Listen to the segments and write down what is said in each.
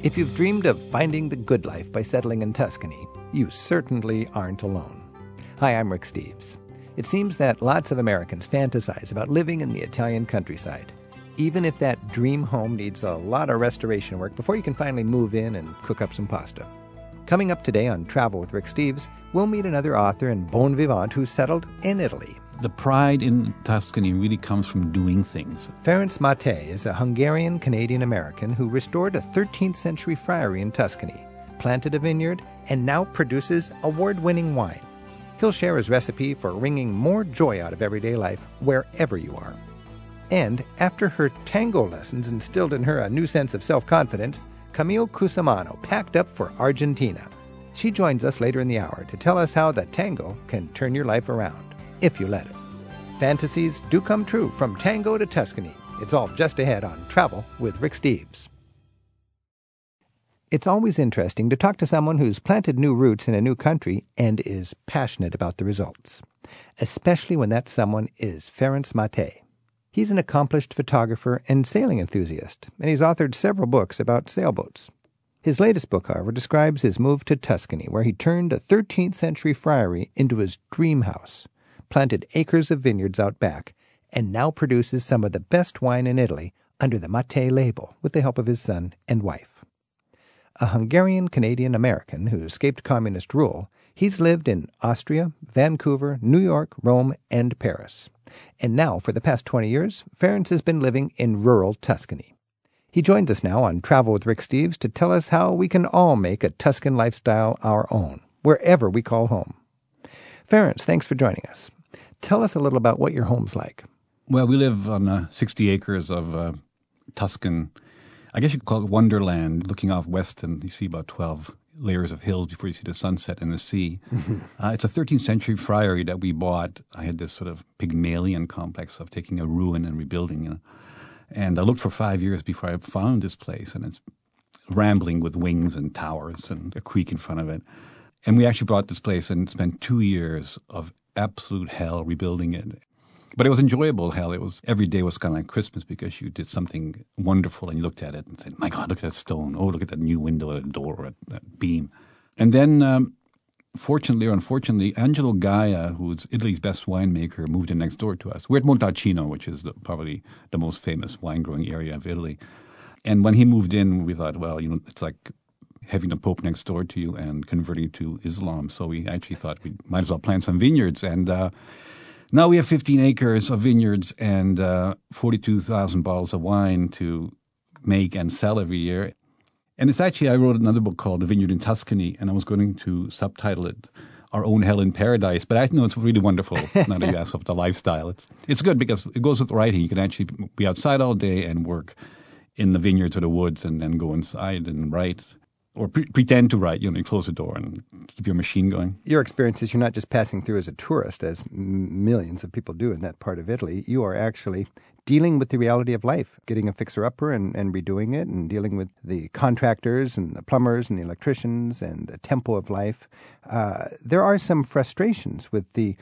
If you've dreamed of finding the good life by settling in Tuscany, you certainly aren't alone. Hi, I'm Rick Steves. It seems that lots of Americans fantasize about living in the Italian countryside, even if that dream home needs a lot of restoration work before you can finally move in and cook up some pasta. Coming up today on Travel with Rick Steves, we'll meet another author and bon vivant who settled in Italy the pride in Tuscany really comes from doing things. Ferenc Máté is a Hungarian Canadian American who restored a 13th century friary in Tuscany, planted a vineyard, and now produces award winning wine. He'll share his recipe for wringing more joy out of everyday life wherever you are. And after her tango lessons instilled in her a new sense of self confidence, Camille Cusumano packed up for Argentina. She joins us later in the hour to tell us how the tango can turn your life around if you let it. Fantasies do come true from tango to Tuscany. It's all just ahead on Travel with Rick Steves. It's always interesting to talk to someone who's planted new roots in a new country and is passionate about the results, especially when that someone is Ferenc Máté. He's an accomplished photographer and sailing enthusiast, and he's authored several books about sailboats. His latest book, however, describes his move to Tuscany, where he turned a 13th century friary into his dream house planted acres of vineyards out back, and now produces some of the best wine in Italy under the Máté label with the help of his son and wife. A Hungarian Canadian American who escaped communist rule, he's lived in Austria, Vancouver, New York, Rome, and Paris. And now, for the past 20 years, Ferenc has been living in rural Tuscany. He joins us now on Travel with Rick Steves to tell us how we can all make a Tuscan lifestyle our own, wherever we call home. Ferenc, thanks for joining us. Tell us a little about what your home's like. Well, we live on uh, 60 acres of uh, Tuscan, I guess you could call it wonderland, looking off west, and you see about 12 layers of hills before you see the sunset and the sea. Mm-hmm. Uh, it's a 13th century friary that we bought. I had this sort of Pygmalion complex of taking a ruin and rebuilding, you know. And I looked for five years before I found this place, and it's rambling with wings and towers and a creek in front of it. And we actually bought this place and spent two years of absolute hell rebuilding it. But it was enjoyable hell. It was every day was kind of like Christmas because you did something wonderful and you looked at it and said, "My God, look at that stone! Oh, look at that new window, that door, or that beam." And then, um, fortunately or unfortunately, Angelo Gaja, who's Italy's best winemaker, moved in next door to us. We're at Montalcino, which is the, probably the most famous wine growing area of Italy. And when he moved in, we thought, well, you know, it's like having the Pope next door to you and converting to Islam. So we actually thought we might as well plant some vineyards. And uh, now we have 15 acres of vineyards and uh, 42,000 bottles of wine to make and sell every year. And it's actually, I wrote another book called The Vineyard in Tuscany, and I was going to subtitle it Our Own Hell in Paradise. But I know it's really wonderful now that you ask about the lifestyle. It's, it's good because it goes with writing. You can actually be outside all day and work in the vineyards or the woods and then go inside and write or pre- pretend to write. You know, you close the door and keep your machine going. Your experience is you're not just passing through as a tourist, as m- millions of people do in that part of Italy. You are actually dealing with the reality of life, getting a fixer upper and, and redoing it, and dealing with the contractors and the plumbers and the electricians and the tempo of life. Uh, there are some frustrations with the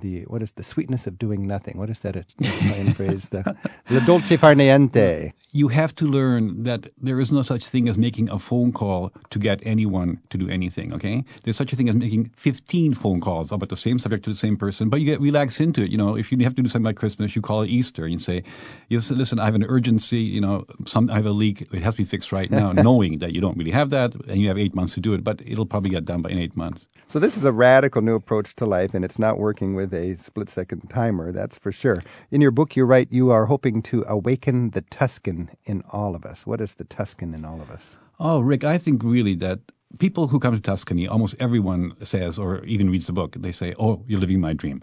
the what is the sweetness of doing nothing? What is that Italian phrase? The la dolce far niente. You have to learn that there is no such thing as making a phone call to get anyone to do anything. Okay, there's such a thing as making 15 phone calls about the same subject to the same person, but you get relaxed into it. You know, if you have to do something like Christmas, you call it Easter and you say, "Yes, listen, I have an urgency. You know, some I have a leak. It has to be fixed right now," knowing that you don't really have that and you have eight months to do it, but it'll probably get done by in eight months. So this is a radical new approach to life, and it's not working with a split second timer, that's for sure. In your book, you write you are hoping to awaken the Tuscan in all of us. What is the Tuscan in all of us? Oh, Rick, I think really that people who come to Tuscany, almost everyone says, or even reads the book, they say, Oh, you're living my dream.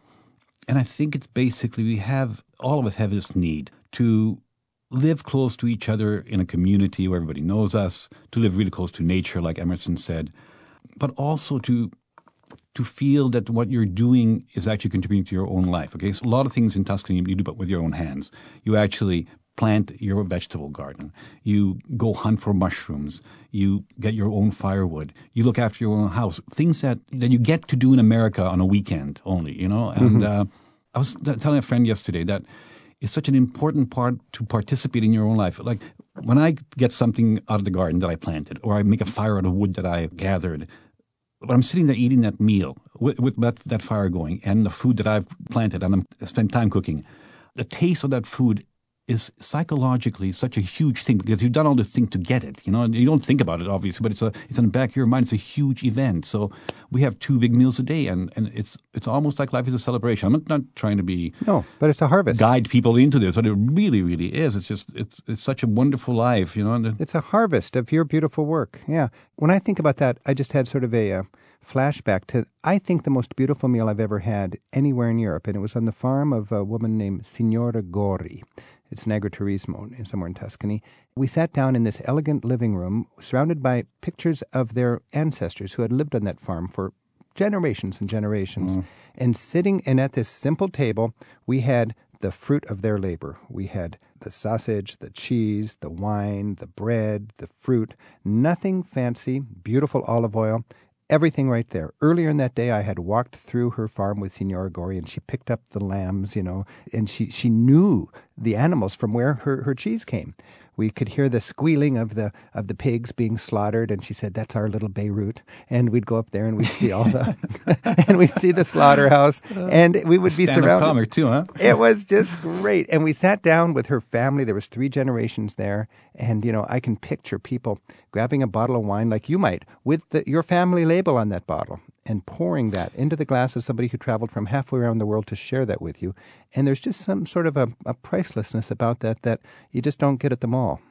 And I think it's basically we have, all of us have this need to live close to each other in a community where everybody knows us, to live really close to nature, like Emerson said, but also to to feel that what you're doing is actually contributing to your own life. Okay, so a lot of things in Tuscany you do, but with your own hands. You actually plant your vegetable garden. You go hunt for mushrooms. You get your own firewood. You look after your own house. Things that, that you get to do in America on a weekend only, you know? And mm-hmm. uh, I was telling a friend yesterday that it's such an important part to participate in your own life. Like when I get something out of the garden that I planted, or I make a fire out of wood that I gathered, I'm sitting there eating that meal with, with that, that fire going and the food that I've planted and I'm spent time cooking, the taste of that food is psychologically such a huge thing because you've done all this thing to get it. You know, you don't think about it obviously, but it's a it's in the back of your mind. It's a huge event. So we have two big meals a day, and, and it's it's almost like life is a celebration. I'm not, not trying to be no, but it's a harvest. Guide people into this, but it really, really is. It's just it's it's such a wonderful life. You know, it's a harvest of your beautiful work. Yeah. When I think about that, I just had sort of a. Uh, flashback to, I think, the most beautiful meal I've ever had anywhere in Europe, and it was on the farm of a woman named Signora Gori. It's Agriturismo, somewhere in Tuscany. We sat down in this elegant living room surrounded by pictures of their ancestors who had lived on that farm for generations and generations. Mm. And sitting and at this simple table, we had the fruit of their labor. We had the sausage, the cheese, the wine, the bread, the fruit, nothing fancy, beautiful olive oil, everything right there. Earlier in that day, I had walked through her farm with Signora Gori, and she picked up the lambs, you know, and she, she knew the animals from where her, her cheese came we could hear the squealing of the of the pigs being slaughtered, and she said, "That's our little Beirut." And we'd go up there and we'd see all the and we'd see the slaughterhouse, uh, and we would be surrounded. comic too, huh? it was just great, and we sat down with her family. There was three generations there, and you know I can picture people grabbing a bottle of wine like you might with the, your family label on that bottle, and pouring that into the glass of somebody who traveled from halfway around the world to share that with you. And there's just some sort of a, a pricelessness about that that you just don't get at the mall.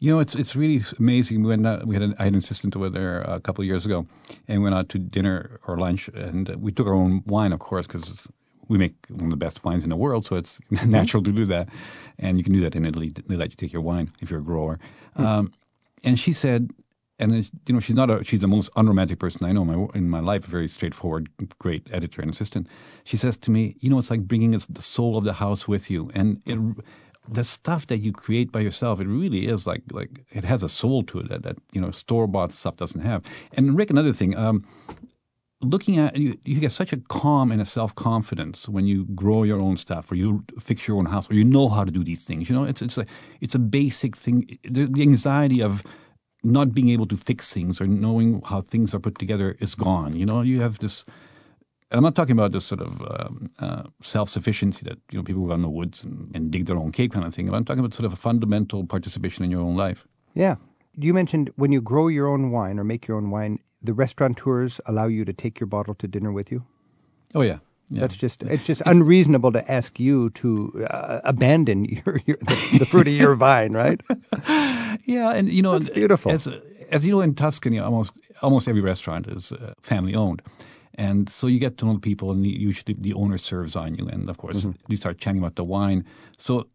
You know, it's it's really amazing. When uh, we had an, I had an assistant over there a couple of years ago, and went out to dinner or lunch, and we took our own wine, of course, because we make one of the best wines in the world, so it's natural to do that. And you can do that in Italy. They let you take your wine if you're a grower. Mm. Um, and she said, and you know she's not a she's the most unromantic person I know in my, in my life. Very straightforward, great editor and assistant. She says to me, you know, it's like bringing the soul of the house with you, and it, the stuff that you create by yourself, it really is like like it has a soul to it that, that you know store bought stuff doesn't have. And Rick, another thing. Um, looking at you, you get such a calm and a self confidence when you grow your own stuff, or you fix your own house, or you know how to do these things. You know, it's it's a it's a basic thing. The, the anxiety of not being able to fix things or knowing how things are put together is gone. You know, you have this. And I'm not talking about this sort of um, uh, self-sufficiency that you know people go in the woods and, and dig their own cave kind of thing. But I'm talking about sort of a fundamental participation in your own life. Yeah, you mentioned when you grow your own wine or make your own wine, the restaurateurs allow you to take your bottle to dinner with you. Oh yeah, yeah. That's just it's just it's, unreasonable to ask you to uh, abandon your, your the, the, fruit of your vine, right? yeah, and you know, it's beautiful. As, as you know, in Tuscany, almost almost every restaurant is uh, family owned. And so you get to know the people, and usually the owner serves on you. And of course, mm-hmm. you start chatting about the wine. So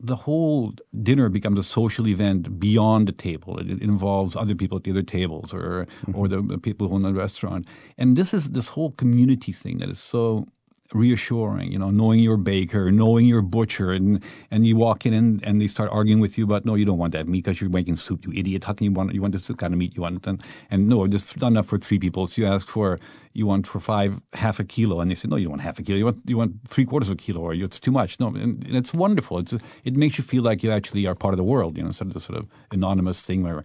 the whole dinner becomes a social event beyond the table. It, it involves other people at the other tables or mm-hmm. or the, the people who own the restaurant. And this is this whole community thing that is so reassuring, you know, knowing your baker, knowing your butcher, and and you walk in and, and they start arguing with you about no, you don't want that meat because you're making soup, you idiot. How can you want you want this kind of meat? You want and and no, this not enough for three people. So you ask for you want for five half a kilo, and they say no, you don't want half a kilo. You want you want three quarters of a kilo, or it's too much. No, and, and it's wonderful. It's it makes you feel like you actually are part of the world. You know, sort of the sort of anonymous thing where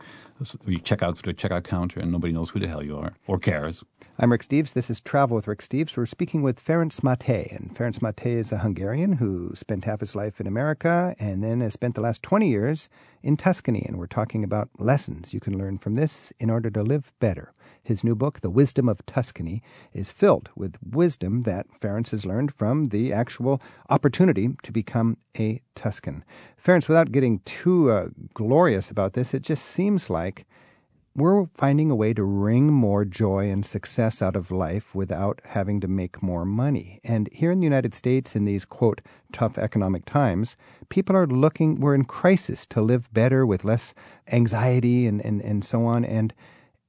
you check out through the checkout counter and nobody knows who the hell you are or cares. I'm Rick Steves. This is Travel with Rick Steves. We're speaking with Ferenc Máté. And Ferenc Máté is a Hungarian who spent half his life in America and then has spent the last 20 years in Tuscany. And we're talking about lessons you can learn from this in order to live better. His new book, The Wisdom of Tuscany, is filled with wisdom that Ferenc has learned from the actual opportunity to become a Tuscan. Ferenc, without getting too uh, glorious about this, it just seems like we're finding a way to wring more joy and success out of life without having to make more money. And here in the United States, in these, quote, tough economic times, people are looking, we're in crisis to live better with less anxiety and, and, and so on. And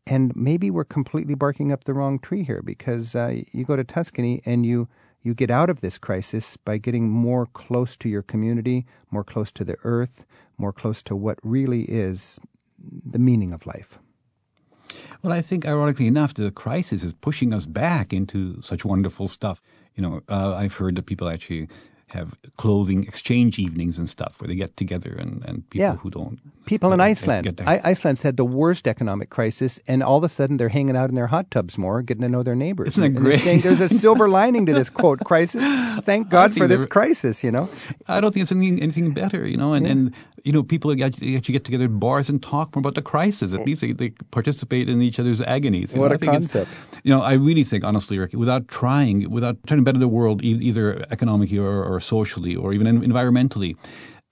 and maybe we're completely barking up the wrong tree here because uh, you go to Tuscany and you you get out of this crisis by getting more close to your community, more close to the earth, more close to what really is the meaning of life. Well, I think, ironically enough, the crisis is pushing us back into such wonderful stuff. You know, uh, I've heard that people actually have clothing exchange evenings and stuff where they get together and, and people Yeah. who don't. People in Iceland. I, Iceland's had the worst economic crisis, and all of a sudden they're hanging out in their hot tubs more, getting to know their neighbors. Isn't that great? saying there's a silver lining to this quote crisis. Thank God for this crisis. You know, I don't think it's anything, anything better, you know. And, and you know, people actually get together at bars and talk more about the crisis. At least they, they participate in each other's agonies. you What know. a I think concept. You know, I really think, honestly, Rick, without trying, without trying to better the world, either economically or, or socially or even en- environmentally,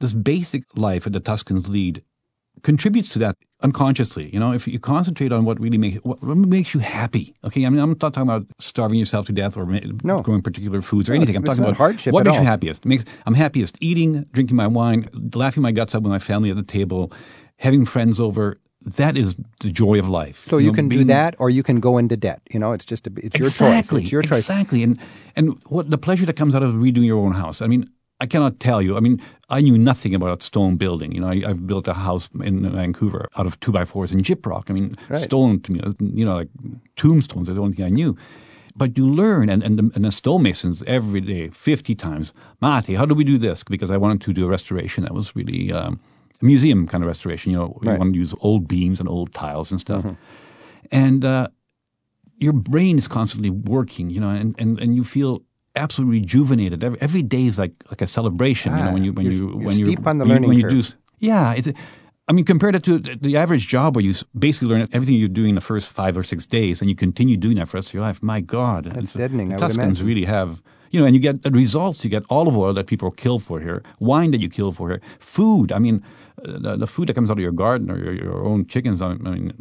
this basic life that the Tuscans lead contributes to that unconsciously. You know, if you concentrate on what really makes what, makes you happy. Okay, I mean, I'm not talking about starving yourself to death or No. growing particular foods or No, anything. I'm talking about hardship what at makes you happiest. Makes I'm happiest eating, drinking my wine, laughing my guts out with my family at the table, having friends over. That is the joy of life. so you know, can do that, or you can go into debt. You know, it's just a, it's your exactly, choice. It's your choice. Exactly. And and what the pleasure that comes out of redoing your own house. I mean, I cannot tell you. I mean, I knew nothing about stone building. You know, I, I've built a house in Vancouver out of two by fours and gyprock. I mean, Right. stone to me, you know, like tombstones are the only thing I knew. But you learn, and, and, the, and the stonemasons every day, 50 times, Mati, how do we do this? Because I wanted to do a restoration that was really um, a museum kind of restoration. You know, you want to use old beams and old tiles and stuff. And uh, your brain is constantly working, you know, and, and, and you feel absolutely rejuvenated. Every, every day is like like a celebration, you Ah, know, when you when you're- you when steep on the you- learning when you do. Yeah, it's. I mean, compared it to the average job where you basically learn everything you're doing the first five or six days, and you continue doing that for the rest of your life. My God, That's it's- deadening, The I would Tuscans really have. You know, and you get the results. You get olive oil that people kill for here, wine that you kill for here, food. I mean, uh, the, the food that comes out of your garden or your, your own chickens. I mean,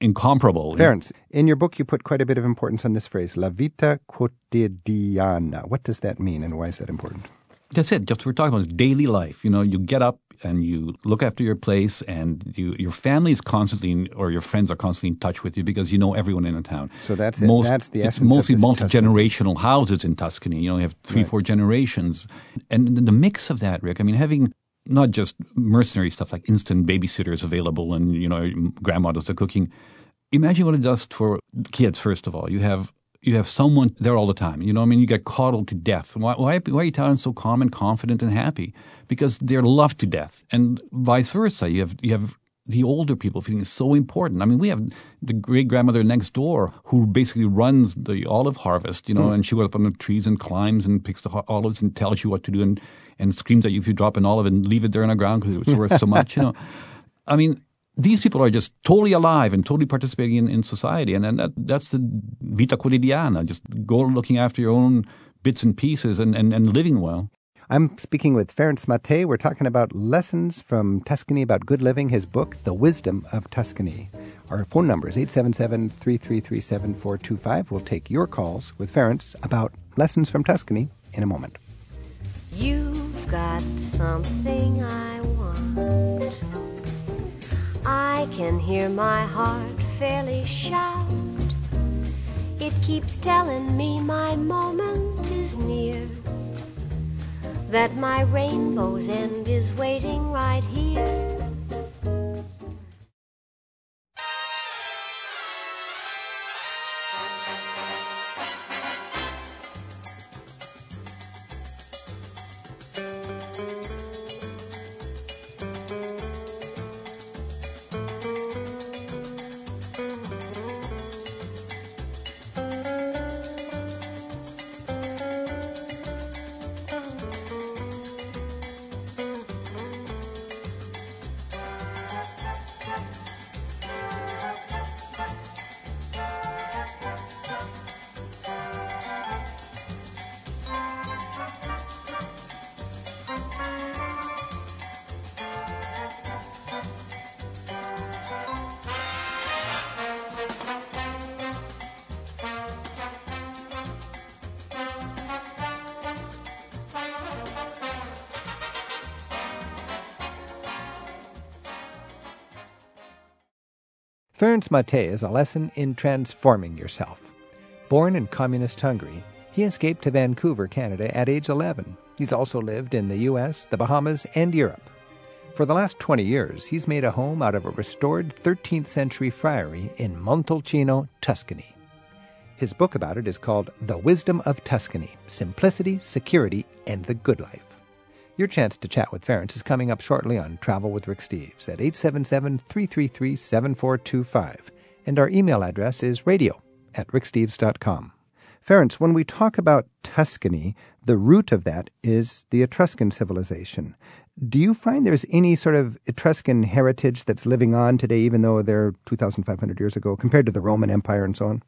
incomparable. you know. Ferenc, in your book, you put quite a bit of importance on this phrase, la vita quotidiana. What does that mean, and why is that important? That's it. Just we're talking about daily life. You know, you get up and you look after your place, and you your family is constantly, in, or your friends are constantly in touch with you because you know everyone in the town. So that's it. That's the it's essence of mostly multi generational houses in Tuscany. You know, you have three, Right. four generations, and the mix of that, Rick. I mean, having not just mercenary stuff like instant babysitters available, and you know, grandma does the cooking. Imagine what it does for kids. First of all, you have you have someone there all the time. You know, I mean, you get coddled to death. Why, why, why are Italians so calm and confident and happy? Because they're loved to death, and vice versa. You have you have the older people feeling so important. I mean, we have the great grandmother next door who basically runs the olive harvest. You know, hmm. and she goes up on the trees and climbs and picks the olives and tells you what to do and and screams at you if you drop an olive and leave it there on the ground because it's worth so much. You know, I mean, these people are just totally alive and totally participating in, in society. And, and that, that's the vita quotidiana, just go looking after your own bits and pieces and, and, and living well. I'm speaking with Ferenc Mate. We're talking about lessons from Tuscany about good living, his book, The Wisdom of Tuscany. Our phone number is 877 333 7425. We'll take your calls with Ferenc about lessons from Tuscany in a moment. You've got something I want. I can hear my heart fairly shout. It keeps telling me my moment is near. That my rainbow's end is waiting right here. Ferenc Mate is a lesson in transforming yourself. Born in communist Hungary, he escaped to Vancouver, Canada at age 11. He's also lived in the US, the Bahamas, and Europe. For the last 20 years, he's made a home out of a restored 13th century friary in Montalcino, Tuscany. His book about it is called The Wisdom of Tuscany Simplicity, Security, and the Good Life. Your chance to chat with Ferenc is coming up shortly on Travel with Rick Steves at 877 333 7425. And our email address is radio at ricksteves.com. Ferenc, when we talk about Tuscany, the root of that is the Etruscan civilization. Do you find there's any sort of Etruscan heritage that's living on today, even though they're 2,500 years ago, compared to the Roman Empire and so on?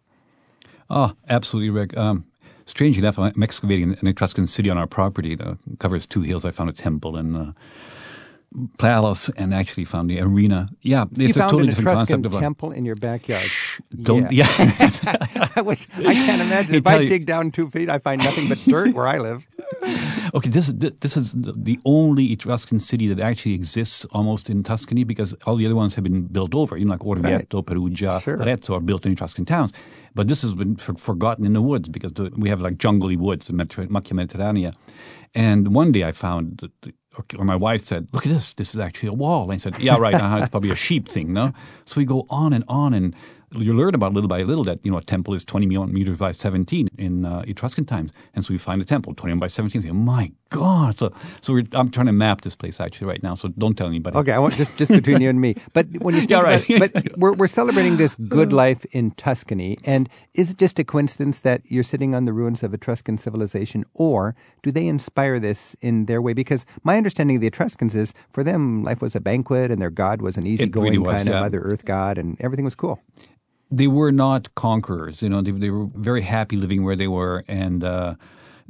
Oh, absolutely, Rick. Um, strange enough, I'm excavating an Etruscan city on our property that covers two hills. I found a temple and uh, palace and actually found the arena. Yeah, it's you a found totally an different Etruscan concept of a temple in your backyard. Don't yeah. I, wish, I can't imagine. If I you- dig down two feet, I find nothing but dirt where I live. okay, this is this is the only Etruscan city that actually exists almost in Tuscany because all the other ones have been built over. You know, like Orvieto, Perugia, Sure. Arezzo are built in Etruscan towns. But this has been for, forgotten in the woods because the, we have like jungly woods in Macchia Mediterranea. And one day I found, the, or, my wife said, "Look at this! This is actually a wall." And I said, "Yeah, right. uh It's probably a sheep thing, no?" So we go on and on, and you learn about little by little that you know a temple is 20 meters by 17 in uh, Etruscan times, and so we find a temple 21 by 17. Say, Oh my God! So, so we're, I'm trying to map this place actually right now. So don't tell anybody. Okay, I want just just between you and me. But when you think Yeah, about right. but we're we're celebrating this good life in Tuscany, and is it just a coincidence that you're sitting on the ruins of Etruscan civilization, or do they inspire this in their way? Because my understanding of the Etruscans is for them life was a banquet, and their god was an easygoing really was, kind of. Mother Earth god, and everything was cool. They were not conquerors. You know, they, they were very happy living where they were, and uh,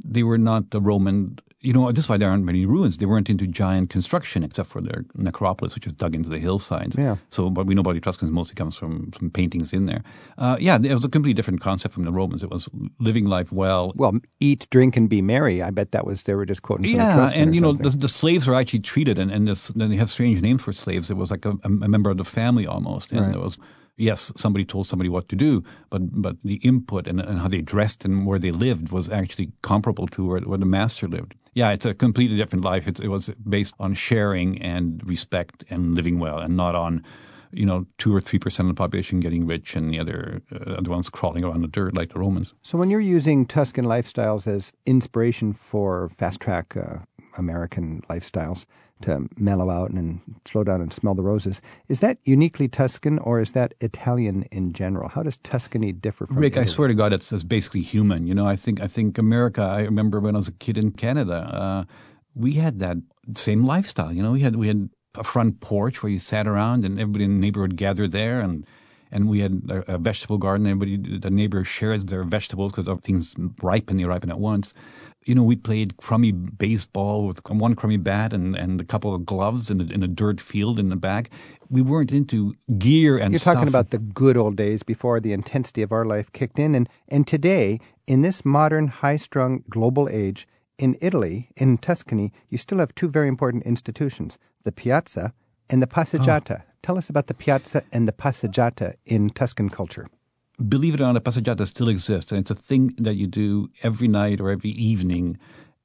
they were not the Roman. You know, this is why there aren't many ruins. They weren't into giant construction, except for their necropolis, which was dug into the hillsides. Yeah. So, but we know about Etruscans mostly comes from from paintings in there. Uh, yeah, it was a completely different concept from the Romans. It was living life well. Well, eat, drink, and be merry. I bet that was they were just quoting some Yeah, and you know the, the slaves were actually treated, and and this, then they have strange names for slaves. It was like a, a member of the family almost, and Right. there was yes, somebody told somebody what to do, but but the input and, and how they dressed and where they lived was actually comparable to where, where the master lived. Yeah, it's a completely different life. It was based on sharing and respect and living well, and not on. You know, two or three percent of the population getting rich, and the other uh, ones crawling around the dirt like the Romans. So when you're using Tuscan lifestyles as inspiration for fast track uh, American lifestyles to mellow out and slow down and smell the roses, is that uniquely Tuscan or is that Italian in general? How does Tuscany differ from Rick, I swear to God, it's, it's basically human. You know, I think I think America. I remember when I was a kid in Canada, uh, we had that same lifestyle. You know, we had we had a front porch where you sat around and everybody in the neighborhood gathered there, and and we had a, a vegetable garden. Everybody, the neighbor shares their vegetables because things ripen. They ripen at once. You know, we played crummy baseball with one crummy bat and, and a couple of gloves in a, in a dirt field in the back. We weren't into gear and You're stuff. talking about the good old days before the intensity of our life kicked in. And, and today, in this modern, high strung global age, in Italy, in Tuscany, you still have two very important institutions the piazza and the passeggiata. Oh. Tell us about the piazza and the passeggiata in Tuscan culture. Believe it or not, a passeggiata still exists, and it's a thing that you do every night or every evening.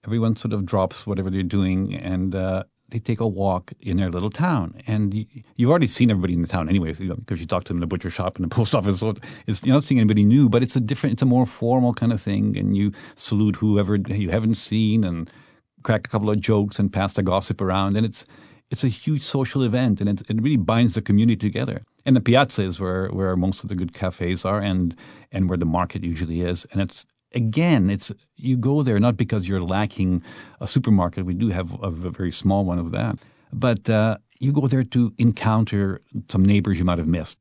Everyone sort of drops whatever they're doing, and uh, they take a walk in their little town. And you, you've already seen everybody in the town anyway, you know, because you talk to them in the butcher shop and the post office. So it's, you're not seeing anybody new, but it's a different, it's a more formal kind of thing, and you salute whoever you haven't seen, and crack a couple of jokes and pass the gossip around, and it's it's a huge social event, and it, it really binds the community together. And the piazza is where, where most of the good cafes are, and and where the market usually is. And it's again, it's you go there not because you're lacking a supermarket. We do have a, a very small one of that, but uh, you go there to encounter some neighbors you might have missed.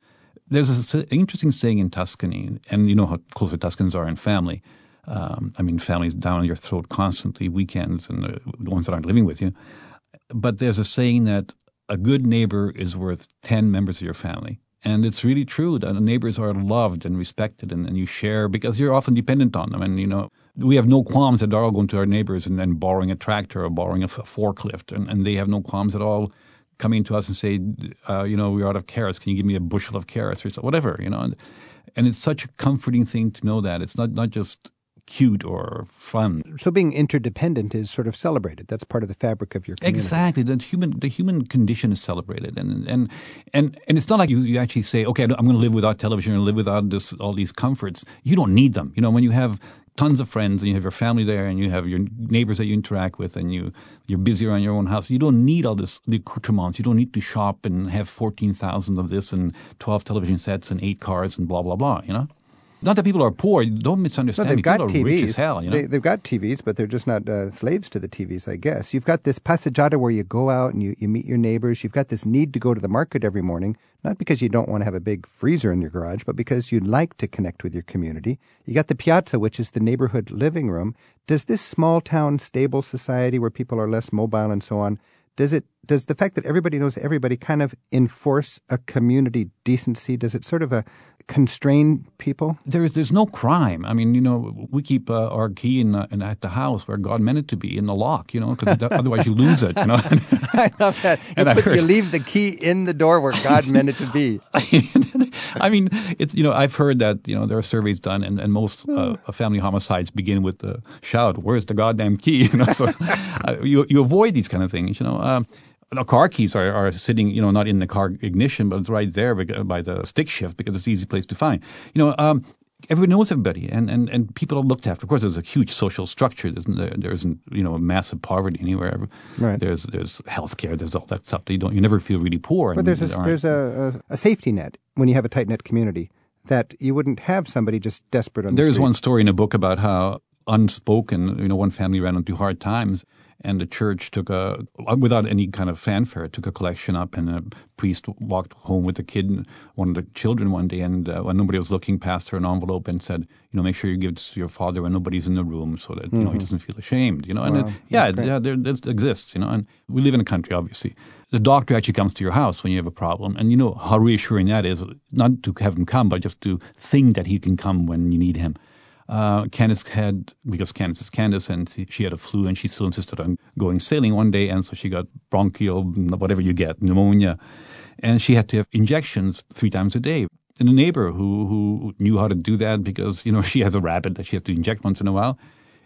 There's an interesting saying in Tuscany, and you know how close the Tuscans are in family. Um, I mean, families down your throat constantly, weekends, and the, the ones that aren't living with you. But there's a saying that a good neighbor is worth 10 members of your family. And it's really true that neighbors are loved and respected and, and you share because you're often dependent on them. And, you know, we have no qualms at all going to our neighbors and, and borrowing a tractor or borrowing a, forklift. And, and they have no qualms at all coming to us and say, uh, you know, we're out of carrots. Can you give me a bushel of carrots or whatever, you know? And, and it's such a comforting thing to know that. It's not, not just cute or fun. So being interdependent is sort of celebrated. That's part of the fabric of your community. Exactly. The human the human condition is celebrated, and and and and it's not like you, you actually say, okay, I'm going to live without television and live without this all these comforts. You don't need them. You know, when you have tons of friends and you have your family there and you have your neighbors that you interact with and you you're busy around your own house. You don't need all this the accoutrements. You don't need to shop and have fourteen thousand of this and twelve television sets and eight cars and blah blah blah. You know. Not that people are poor. Don't misunderstand. No, they've me. got people TVs. are rich as hell. You know? they, have got TVs, but they're just not uh, slaves to the TVs, I guess. You've got this passeggiata where you go out and you, you meet your neighbors. You've got this need to go to the market every morning, not because you don't want to have a big freezer in your garage, but because you'd like to connect with your community. You got the piazza, which is the neighborhood living room. Does this small town, stable society where people are less mobile and so on, does it does the fact that everybody knows everybody kind of enforce a community decency? Does it sort of a uh, constrain people? There is there's no crime. I mean, you know, we keep uh, our key in, uh, in, at the house where God meant it to be in the lock. You know, because otherwise you lose it. You know. I love that. You, put, heard, you, leave the key in the door where God meant it to be. I mean, it's you know I've heard that you know there are surveys done and, and most uh, hmm. family homicides begin with the shout, "Where's the goddamn key?" You know, so uh, you you avoid these kind of things. You know. Um, the car keys are, are sitting, you know, not in the car ignition, but it's right there by the stick shift because it's an easy place to find. You know, um, everybody knows everybody, and, and, and people are looked after. Of course, there's a huge social structure. There's, there, there isn't, you know, massive poverty anywhere. Right. There's there's healthcare. There's all that stuff. That you don't. You never feel really poor. But there's a, there's a, a, a safety net when you have a tight knit community that you wouldn't have somebody just desperate on the There's one story in a book about how unspoken, you know, one family ran into hard times and the church took a without any kind of fanfare took a collection up and a priest walked home with a kid one of the children one day and uh, when nobody was looking passed her an envelope and said you know make sure you give this to your father when nobody's in the room so that mm-hmm. you know he mm-hmm. doesn't feel ashamed you know and wow, it, yeah yeah there this exists you know and we live in a country obviously the doctor actually comes to your house when you have a problem and you know how reassuring that is not to have him come but just to think that he can come when you need him uh, Candace had, because Candace is Candace, and she had a flu, and she still insisted on going sailing one day, and so she got bronchial, whatever you get, pneumonia, and she had to have injections three times a day. And a neighbor who who knew how to do that because you know she has a rabbit that she has to inject once in a while,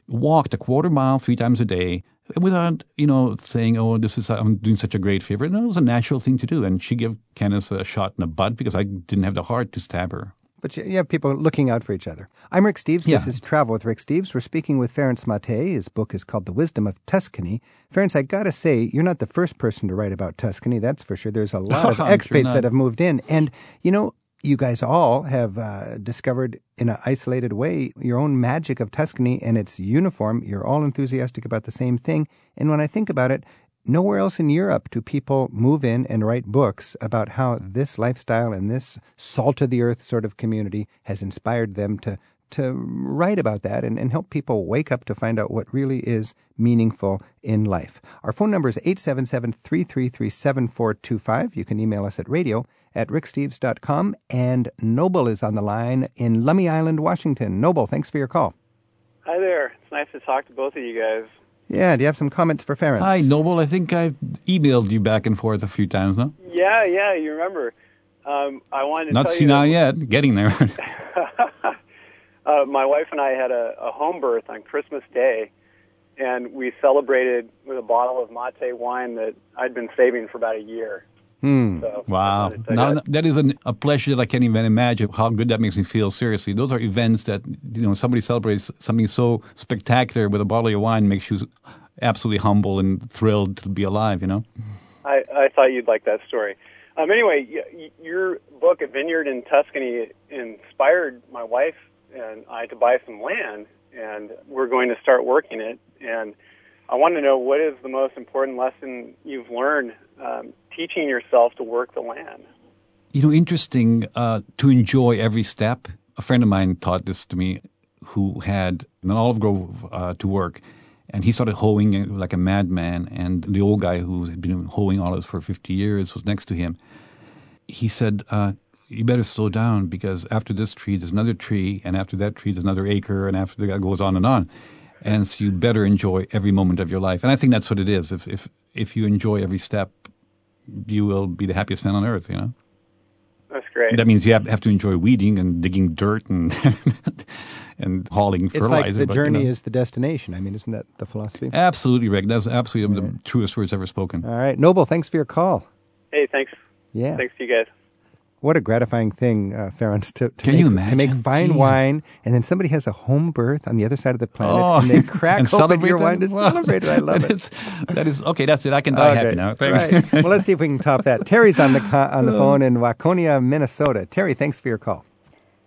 walked a quarter mile three times a day without you know saying, "Oh, this is I'm doing such a great favor." No, it was a natural thing to do, and she gave Candace a shot in the butt because I didn't have the heart to stab her. But you have people looking out for each other. I'm Rick Steves. Yeah. This is Travel with Rick Steves. We're speaking with Ferenc Máté. His book is called The Wisdom of Tuscany. Ferenc, I got to say, you're not the first person to write about Tuscany, that's for sure. There's a lot of expats sure that have moved in. And, you know, you guys all have uh, discovered in an isolated way your own magic of Tuscany and its uniform. You're all enthusiastic about the same thing. And when I think about it, Nowhere else in Europe do people move in and write books about how this lifestyle and this salt of the earth sort of community has inspired them to to write about that and, and help people wake up to find out what really is meaningful in life. Our phone number is 877 333 7425. You can email us at radio at ricksteves.com. And Noble is on the line in Lummi Island, Washington. Noble, thanks for your call. Hi there. It's nice to talk to both of you guys. Yeah, do you have some comments for Ferenc? Hi, Noble. I think I've emailed you back and forth a few times, no? Yeah, yeah, you remember. Um, I wanted to Not tell senile yet, getting there. uh, my wife and I had a, a home birth on Christmas Day, and we celebrated with a bottle of mate wine that I'd been saving for about a year. Hmm. So wow. Now, that. that is an, a pleasure that I can't even imagine how good that makes me feel. Seriously, those are events that, you know, somebody celebrates something so spectacular with a bottle of wine makes you absolutely humble and thrilled to be alive, you know? I, I thought you'd like that story. Um, anyway, y- your book, A Vineyard in Tuscany, inspired my wife and I to buy some land, and we're going to start working it. And I want to know what is the most important lesson you've learned um, teaching yourself to work the land. You know, interesting uh, to enjoy every step. A friend of mine taught this to me who had an olive grove uh, to work. And he started hoeing like a madman. And the old guy who had been hoeing olives for 50 years was next to him. He said, uh, You better slow down because after this tree, there's another tree. And after that tree, there's another acre. And after that, goes on and on. And so you better enjoy every moment of your life. And I think that's what it is. If, if, if you enjoy every step, you will be the happiest man on earth, you know? That's great. That means you have, have to enjoy weeding and digging dirt and and hauling It's fertilizer. like the but, you journey know. is the destination. I mean, isn't that the philosophy? Absolutely, Rick. That's absolutely the truest words ever spoken. All right, Noble. Thanks for your call. Hey, thanks. Yeah. Thanks to you guys. What a gratifying thing, uh, Ferenc, to, to, Can make, you to make fine Jesus. wine, and then somebody has a home birth on the other side of the planet, Oh, and they crack and open your wine to Wow. celebrate it. I love That it. is- that is okay. That's it. I can die Okay, happy now. Thanks. Right. well, let's see if we can top that. Terry's on the on the phone in Waconia, Minnesota. Terry, thanks for your call.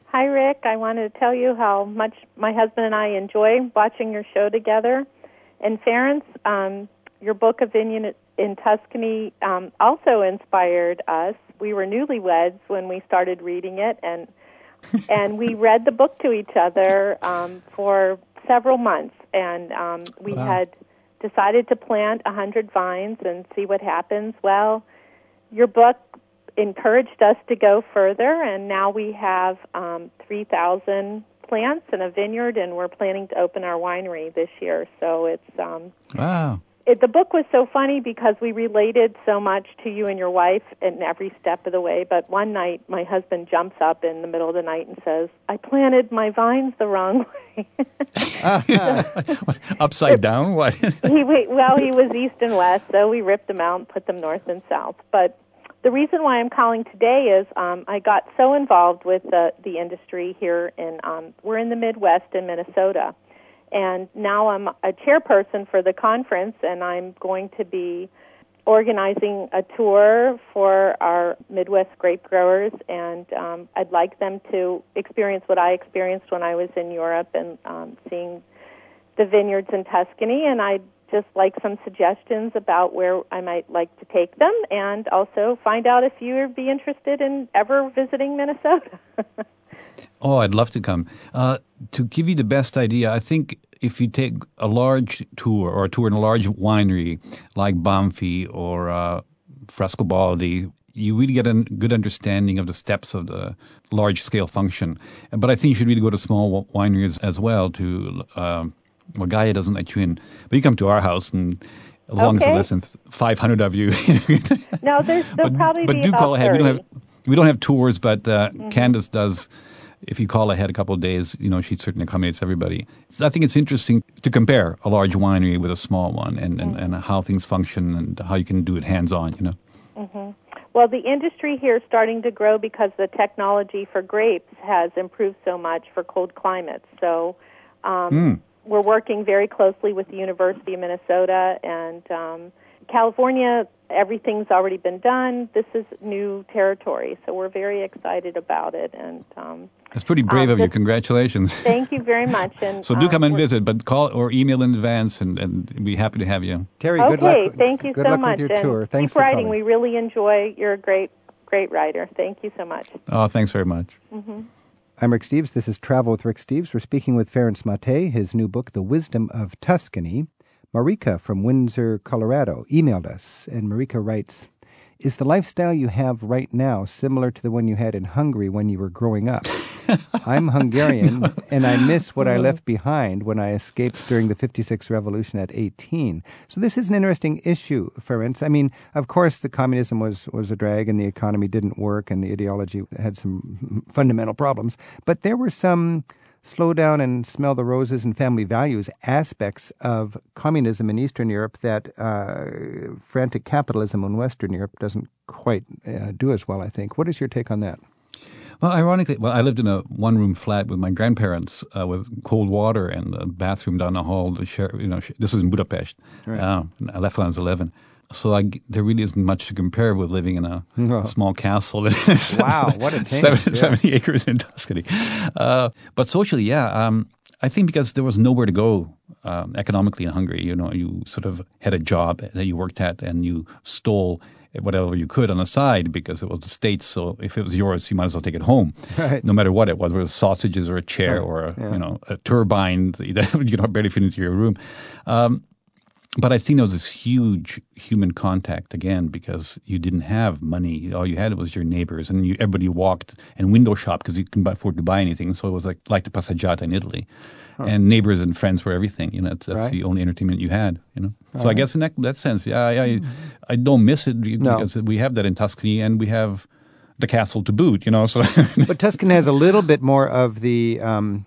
Hi, Rick. I wanted to tell you how much my husband and I enjoy watching your show together. And Ferenc, um, your book of Vineyard in Tuscany um, also inspired us. We were newlyweds when we started reading it, and and we read the book to each other um, for several months. And um, we Wow. had decided to plant a hundred vines and see what happens. Well, your book encouraged us to go further, and now we have um, 3,000 plants in a vineyard, and we're planning to open our winery this year. So it's um, Wow. It, the book was so funny because we related so much to you and your wife in every step of the way. But one night, my husband jumps up in the middle of the night and says, "I planted my vines the wrong way." Upside down? What? he we- well, he was east and west, so we ripped them out and put them north and south. But the reason why I'm calling today is um, I got so involved with the the industry here in um, we're in the Midwest in Minnesota, and now I'm a chairperson for the conference, and I'm going to be organizing a tour for our Midwest grape growers, and um, I'd like them to experience what I experienced when I was in Europe and um, seeing the vineyards in Tuscany, and I'd just like some suggestions about where I might like to take them, and also find out if you would be interested in ever visiting Minnesota. Oh, I'd love to come. Uh, to give you the best idea, I think if you take a large tour or a tour in a large winery like Banfi or uh, Frescobaldi, you really get a good understanding of the steps of the large scale function. But I think you should really go to small wineries as well. To um, well, Gaja doesn't let you in, but you come to our house and. As long as Okay. it listens, 500 of you. no, there's there'll but, probably but be do about call ahead. We don't have we don't have tours, but uh, Mm-hmm. Candace does. If you call ahead a couple of days, you know she certainly accommodates everybody. So I think it's interesting to compare a large winery with a small one, and, and, Mm-hmm. and how things function and how you can do it hands on. You know. Well, the industry here is starting to grow because the technology for grapes has improved so much for cold climates. So um, we're working very closely with the University of Minnesota and um, California. Everything's already been done. This is new territory, so we're very excited about it. And um, That's pretty brave Um, of you. Congratulations. thank you very much. And So do um, come and visit, but call or email in advance, and, and we'd be happy to have you. Terry, good luck. Okay, thank you good so luck much. with your and tour. Thanks keep for writing. calling. We really enjoy. You're a great, great writer. Thank you so much. Oh, thanks very much. I'm Rick Steves. This is Travel with Rick Steves. We're speaking with Ferenc Mate, his new book, The Wisdom of Tuscany. Marika from Windsor, Colorado, emailed us, and Marika writes Is the lifestyle you have right now similar to the one you had in Hungary when you were growing up? I'm Hungarian, and I miss what I left behind when I escaped during the 56 revolution at 18. So this is an interesting issue, Ferenc. I mean, of course, the communism was, was a drag, and the economy didn't work, and the ideology had some fundamental problems. But there were some slow down and smell the roses and family values aspects of communism in Eastern Europe that uh, frantic capitalism in Western Europe doesn't quite uh, do as well, I think. What is your take on that? Well, ironically, well, I lived in a one-room flat with my grandparents uh, with cold water and a bathroom down the hall. To share, you know, this was in Budapest. Uh, I left when I was eleven, so I there really isn't much to compare with living in a No. small castle. Wow, what a change, Seven- yeah. Seventy acres in Tuscany. Uh, but socially, yeah, um, I think because there was nowhere to go um, economically in Hungary. You know, you sort of had a job that you worked at, and you stole whatever you could on the side because it was the states. So if it was yours, you might as well take it home, Right. no matter what it was, whether it was sausages or a chair or a, you know a turbine that you know barely fit into your room. Um, but I think there was this huge human contact again because you didn't have money. All you had was your neighbors, and you, everybody walked and window shopped because you couldn't afford to buy anything. So it was like like the passeggiata in Italy, and neighbors and friends were everything. You know, that's, that's Right. the only entertainment you had. You know, so I guess in that, that sense, yeah, I, I I don't miss it because we have that in Tuscany, and we have the castle to boot. You know, so But Tuscany has a little bit more of the um,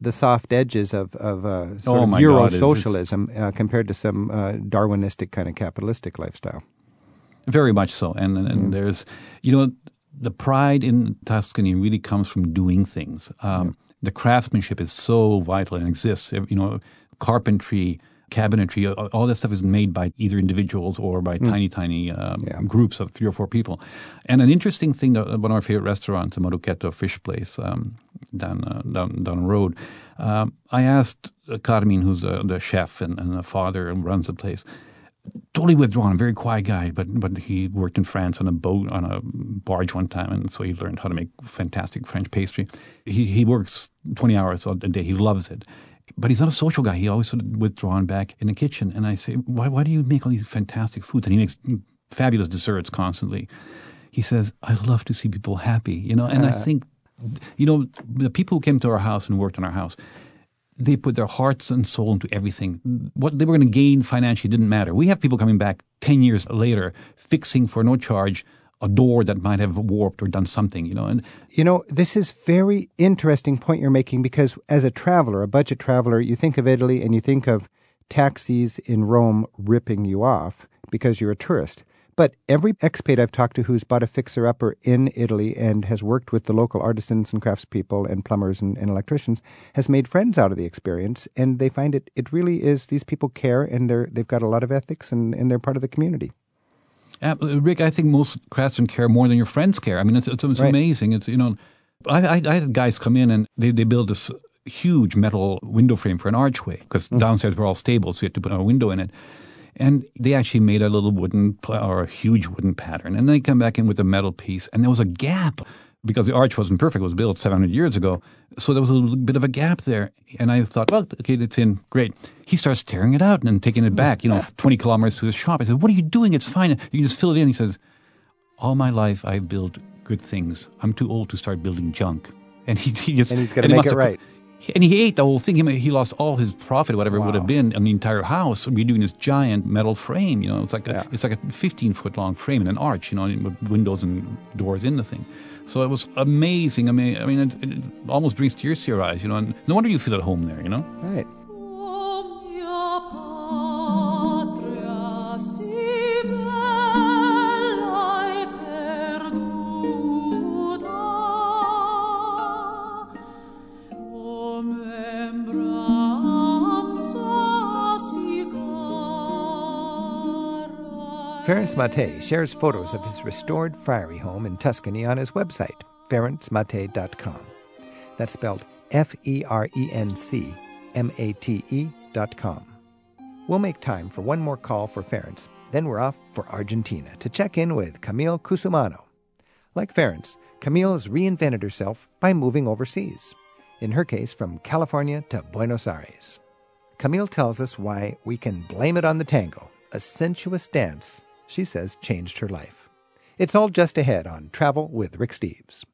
the soft edges of of uh, sort Oh, of Euro God, socialism uh, compared to some uh, Darwinistic kind of capitalistic lifestyle. Very much so. And, and, and there's, you know, the pride in Tuscany really comes from doing things. Um, The craftsmanship is so vital and exists. You know, carpentry, cabinetry, all that stuff is made by either individuals or by tiny, tiny um, Yeah. groups of three or four people. And an interesting thing, that one of our favorite restaurants, the Maruchetto Fish Place um, down, uh, down down the road, um, I asked uh, Carmine, who's the, the chef and, and the father and runs the place, totally withdrawn, very quiet guy, but but he worked in France on a boat on a barge one time, and so he learned how to make fantastic French pastry. He he works twenty hours a day. He loves it, but he's not a social guy. He always sort of withdrawn back in the kitchen. And I say, why why do you make all these fantastic foods? And he makes fabulous desserts constantly. He says, I love to see people happy, you know, and I uh-huh. think, you know, the people who came to our house and worked on our house, they put their hearts and soul into everything. What they were going to gain financially didn't matter. We have people coming back 10 years later fixing for no charge a door that might have warped or done something, you know. And You know, this is very interesting point you're making because as a traveler, a budget traveler, you think of Italy and you think of taxis in Rome ripping you off because you're a tourist. But every expat I've talked to who's bought a fixer upper in Italy and has worked with the local artisans and craftspeople and plumbers and, and electricians has made friends out of the experience and they find it it really is these people care and they're they've got a lot of ethics and, and they're part of the community. Uh, Rick, I think most craftsmen care more than your friends care. I mean, it's it's, it's Right. amazing. It's you know, I, I I had guys come in and they they build this huge metal window frame for an archway because downstairs we're all stable, so you had to put a window in it. And they actually made a little wooden pl- or a huge wooden pattern, and then they come back in with a metal piece, and there was a gap because the arch wasn't perfect; it was built 700 years ago, so there was a little bit of a gap there. And I thought, well, okay, it's in, great. He starts tearing it out and taking it back, you know, 20 kilometers to his shop. I said, what are you doing? It's fine. You can just fill it in. He says, all my life I've built good things. I'm too old to start building junk. And he, he just And he's gotta he make it have- right. And he ate the whole thing. He, he lost all his profit, whatever it would have been, on the entire house. We're doing this giant metal frame. You know, it's like a, Yeah. it's like a 15 foot long frame and an arch. You know, with windows and doors in the thing. So it was amazing. I mean, I mean, it, it almost brings tears to your eyes. You know, and no wonder you feel at home there. You know. Right. Ferenc Máté shares photos of his restored friary home in Tuscany on his website, ferencmate.com. That's spelled F E R E N C M A T E dot. We'll make time for one more call for Ferenc, then we're off for Argentina to check in with Camille Cusumano. Like Ferenc, Camille has reinvented herself by moving overseas, in her case from California to Buenos Aires. Camille tells us why we can blame it on the tango, a sensuous dance she says changed her life. It's all just ahead on Travel with Rick Steves.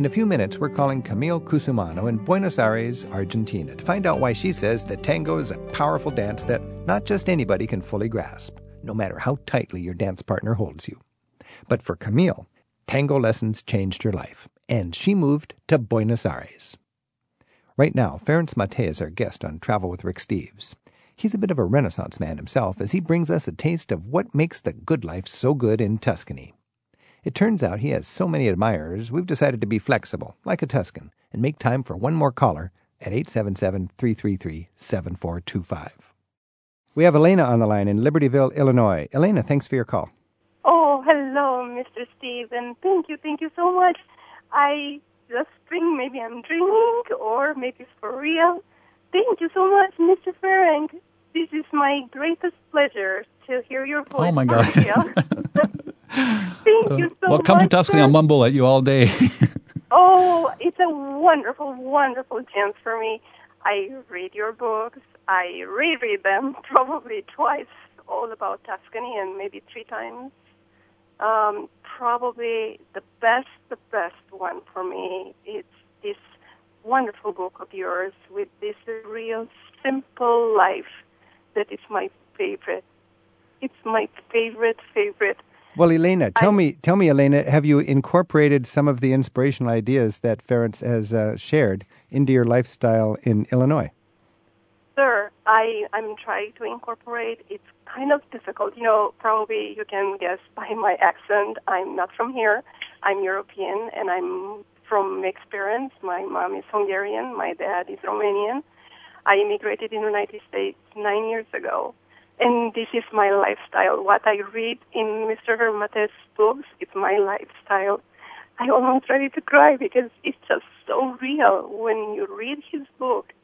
In a few minutes, we're calling Camille Cusumano in Buenos Aires, Argentina, to find out why she says that tango is a powerful dance that not just anybody can fully grasp, no matter how tightly your dance partner holds you. But for Camille, tango lessons changed her life, and she moved to Buenos Aires. Right now, Ferenc Máté is our guest on Travel with Rick Steves. He's a bit of a renaissance man himself as he brings us a taste of what makes the good life so good in Tuscany. It turns out he has so many admirers, we've decided to be flexible, like a Tuscan, and make time for one more caller at 877 333 7425. We have Elena on the line in Libertyville, Illinois. Elena, thanks for your call. Oh, hello, Mr. Steve, and thank you, thank you so much. I just think maybe I'm dreaming, or maybe it's for real. Thank you so much, Mr. Ferenc. This is my greatest pleasure to hear your voice. Oh my for God. thank you so well, much. come to Tuscany. I'll mumble at you all day. Oh, it's a wonderful, wonderful chance for me. I read your books. I reread them probably twice, all about Tuscany, and maybe three times. Um, probably the best, the best one for me is this wonderful book of yours with this real simple life that is my favorite. It's my favorite, favorite. Well, Elena, tell I- me, tell me, Elena, have you incorporated some of the inspirational ideas that Ferenc has uh, shared into your lifestyle in Illinois? Sir, I, I'm trying to incorporate. It's kind of difficult. You know, probably you can guess by my accent, I'm not from here. I'm European and I'm from mixed parents. My mom is Hungarian, my dad is Romanian. I immigrated in the United States nine years ago. And this is my lifestyle. What I read in Mr. Máté's books, it's my lifestyle. I almost ready to cry because it's just so real. When you read his book,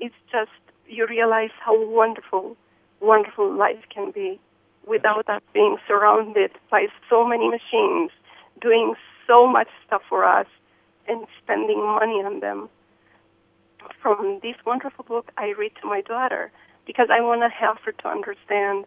it's just you realize how wonderful, wonderful life can be without us being surrounded by so many machines, doing so much stuff for us, and spending money on them. From this wonderful book, I read to my daughter because I want to help her to understand.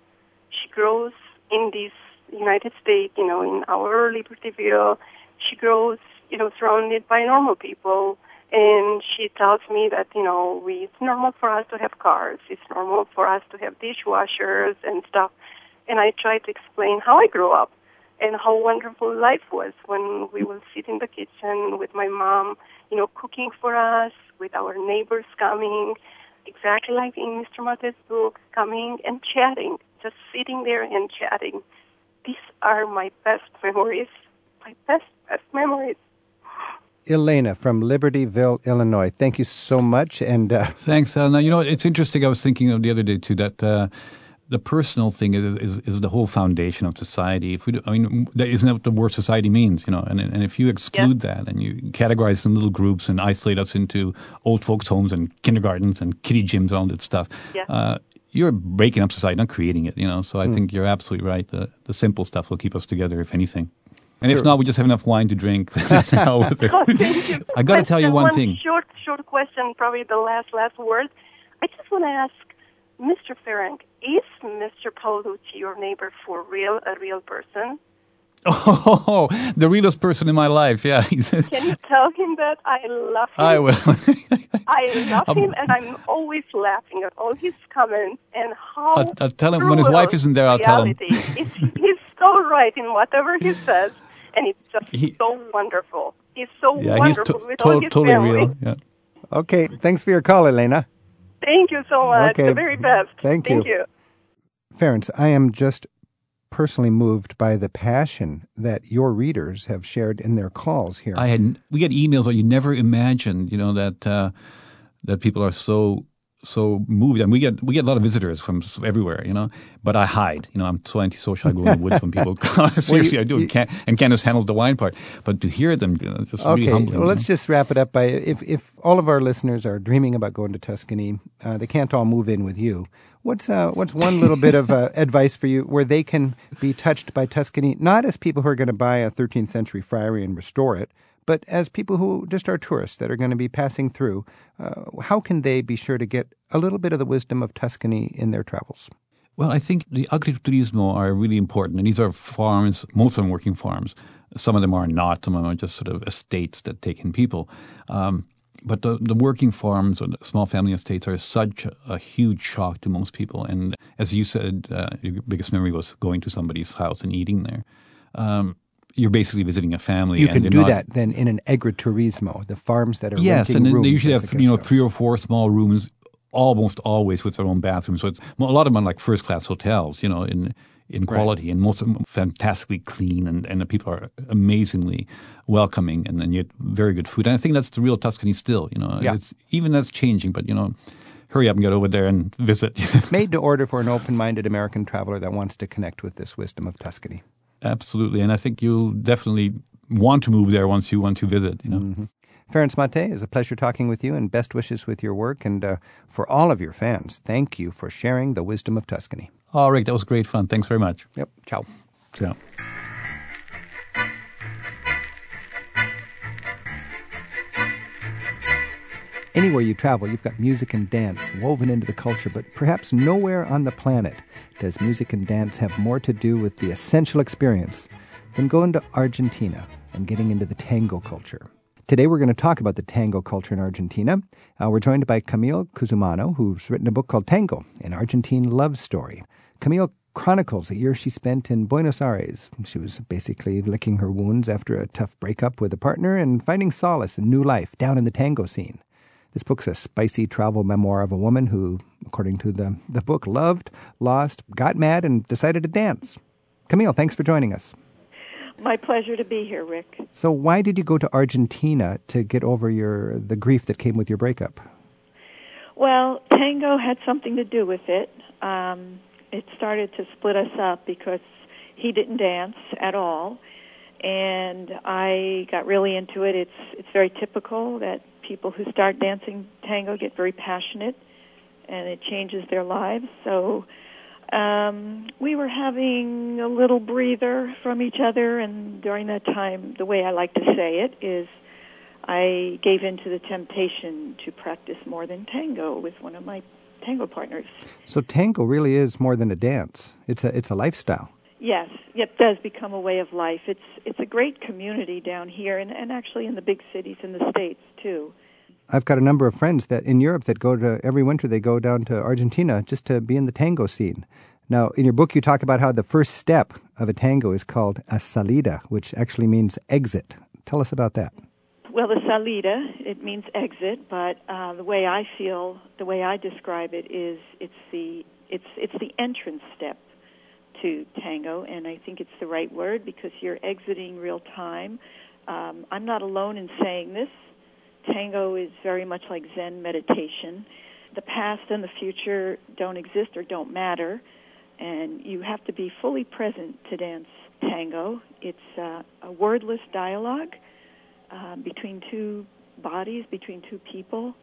She grows in this United States, you know, in our Libertyville. She grows, you know, surrounded by normal people and she tells me that you know we, it's normal for us to have cars it's normal for us to have dishwashers and stuff and i try to explain how i grew up and how wonderful life was when we would sit in the kitchen with my mom you know cooking for us with our neighbors coming exactly like in mr Máté's book coming and chatting just sitting there and chatting these are my best memories my best best memories Elena from Libertyville, Illinois. Thank you so much. And uh, Thanks, Elena. You know, it's interesting. I was thinking of the other day, too, that uh, the personal thing is, is, is the whole foundation of society. If we, do, I mean, that isn't that what the word society means, you know? And, and if you exclude that and you categorize us in little groups and isolate us into old folks' homes and kindergartens and kiddie gyms and all that stuff, Yeah. uh, you're breaking up society, not creating it, you know? So I think you're absolutely right. The, the simple stuff will keep us together, if anything. And if not, we just have enough wine to drink. Hell with. Oh, thank you. I got to tell you one one thing. Short, short question, probably the last, last word. I just want to ask, Mr. Ferenc, is Mr. Paolucci your neighbor for real, a real person? Oh, the realest person in my life. Yeah. Can you tell him that I love him? I will. I love Um, him, and I'm always laughing at all his comments and how. I'll- I'll tell him when his wife isn't there, I'll tell him. reality. He's so right in whatever he says, and it's just He- so wonderful. He's so yeah, he's to- with to- all his totally family. real. Yeah. okay, thanks for your call, Elena. Thank you so much. Okay. The very best. Thank Thank you. you. Ferenc, I am just personally moved by the passion that your readers have shared in their calls here. I had we get emails that you never imagined, you know, that uh, that people are so so moved, and we get we get a lot of visitors from everywhere, you know. But I hide, you know. I'm so antisocial. I go in the woods when people come. Seriously, I do. you- and, Can, and Candace handles the wine part, but to hear them, you know, just Okay, really humbling. well, let's know. just wrap it up by if if all of our listeners are dreaming about going to Tuscany, uh, they can't all move in with you. What's uh, what's one little bit of uh, advice for you where they can be touched by Tuscany, not as people who are going to buy a 13th century friary and restore it, but as people who just are tourists that are going to be passing through? Uh, how can they be sure to get a little bit of the wisdom of Tuscany in their travels? Well, I think the agriturismo are really important, and these are farms. Most of them working farms. Some of them are not. Some of them are just sort of estates that take in people. Um, but the, the working farms and small family estates are such a, huge shock to most people. And as you said, uh, your biggest memory was going to somebody's house and eating there. Um, you're basically visiting a family. You and can do not- that then in an agriturismo, the farms that are Yes, renting and then rooms they usually have you know three or four small rooms, almost always with their own bathrooms. So it's, well, a lot of them are like first class hotels, you know, in in quality, and most of them fantastically clean, and, and the people are amazingly welcoming, and, and yet very good food. And I think that's the real Tuscany still, you know. Yeah. It's, even that's changing, but you know, hurry up and get over there and visit. Made to order for an open minded American traveler that wants to connect with this wisdom of Tuscany. Absolutely, and I think you'll definitely want to move there once you want to visit. You know. Mm-hmm. Ferenc Máté, it's a pleasure talking with you and best wishes with your work. And uh, for all of your fans, thank you for sharing the wisdom of Tuscany. All right, that was great fun. Thanks very much. Yep. Ciao. Yeah. Anywhere you travel, you've got music and dance woven into the culture, but perhaps nowhere on the planet does music and dance have more to do with the essential experience than going to Argentina and getting into the tango culture. Today, we're going to talk about the tango culture in Argentina. Uh, we're joined by Camille Cusumano, who's written a book called Tango, an Argentine love story. Camille chronicles a year she spent in Buenos Aires. She was basically licking her wounds after a tough breakup with a partner and finding solace in new life down in the tango scene. This book's a spicy travel memoir of a woman who, according to the, the book, loved, lost, got mad, and decided to dance. Camille, thanks for joining us. My pleasure to be here, Rick. So, why did you go to Argentina to get over your the grief that came with your breakup? Well, tango had something to do with it. Um, it started to split us up because he didn't dance at all, and I got really into it. It's it's very typical that people who start dancing tango get very passionate, and it changes their lives. So um, we were having a little breather from each other, and during that time, the way I like to say it is, I gave in to the temptation to practice more than tango with one of my tango partners. So, tango really is more than a dance; it's a it's a lifestyle. Yes, it does become a way of life. It's it's a great community down here, and, and actually in the big cities in the states too. I've got a number of friends that in Europe that go to every winter they go down to Argentina just to be in the tango scene. Now, in your book, you talk about how the first step of a tango is called a salida, which actually means exit. Tell us about that. Well, the salida it means exit, but uh, the way I feel, the way I describe it is, it's the it's it's the entrance step to tango, and I think it's the right word because you're exiting real time. Um, I'm not alone in saying this tango is very much like Zen meditation. The past and the future don't exist or don't matter, and you have to be fully present to dance tango. It's uh, a wordless dialogue uh, between two bodies, between two people.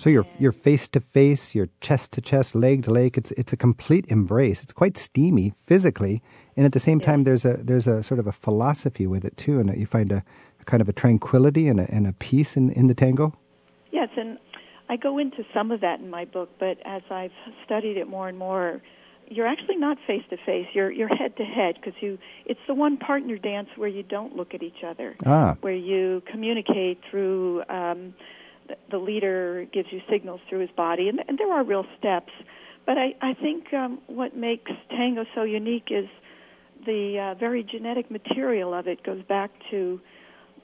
So you're you're face to face, you're chest to chest, leg to leg. It's it's a complete embrace. It's quite steamy physically, and at the same time, there's a there's a sort of a philosophy with it too, and you find a kind of a tranquility and a, and a peace in, in the tango? Yes, and I go into some of that in my book, but as I've studied it more and more, you're actually not face to face. You're you're head to head because you. It's the one partner dance where you don't look at each other, ah. where you communicate through. Um, the leader gives you signals through his body, and, and there are real steps. But I I think um, what makes tango so unique is the uh, very genetic material of it goes back to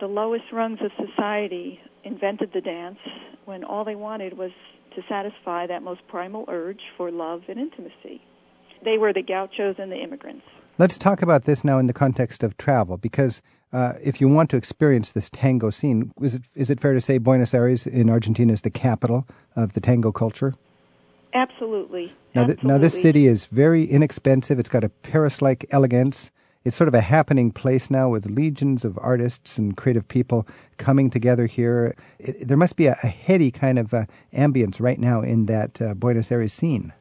the lowest rungs of society invented the dance when all they wanted was to satisfy that most primal urge for love and intimacy. They were the gauchos and the immigrants. Let's talk about this now in the context of travel, because uh, if you want to experience this tango scene, is it is it fair to say Buenos Aires in Argentina is the capital of the tango culture? Absolutely. Now, Absolutely. Th- now this city is very inexpensive. It's got a Paris-like elegance. It's sort of a happening place now with legions of artists and creative people coming together here. It, there must be a, a, heady kind of uh, ambience right now in that uh, Buenos Aires scene.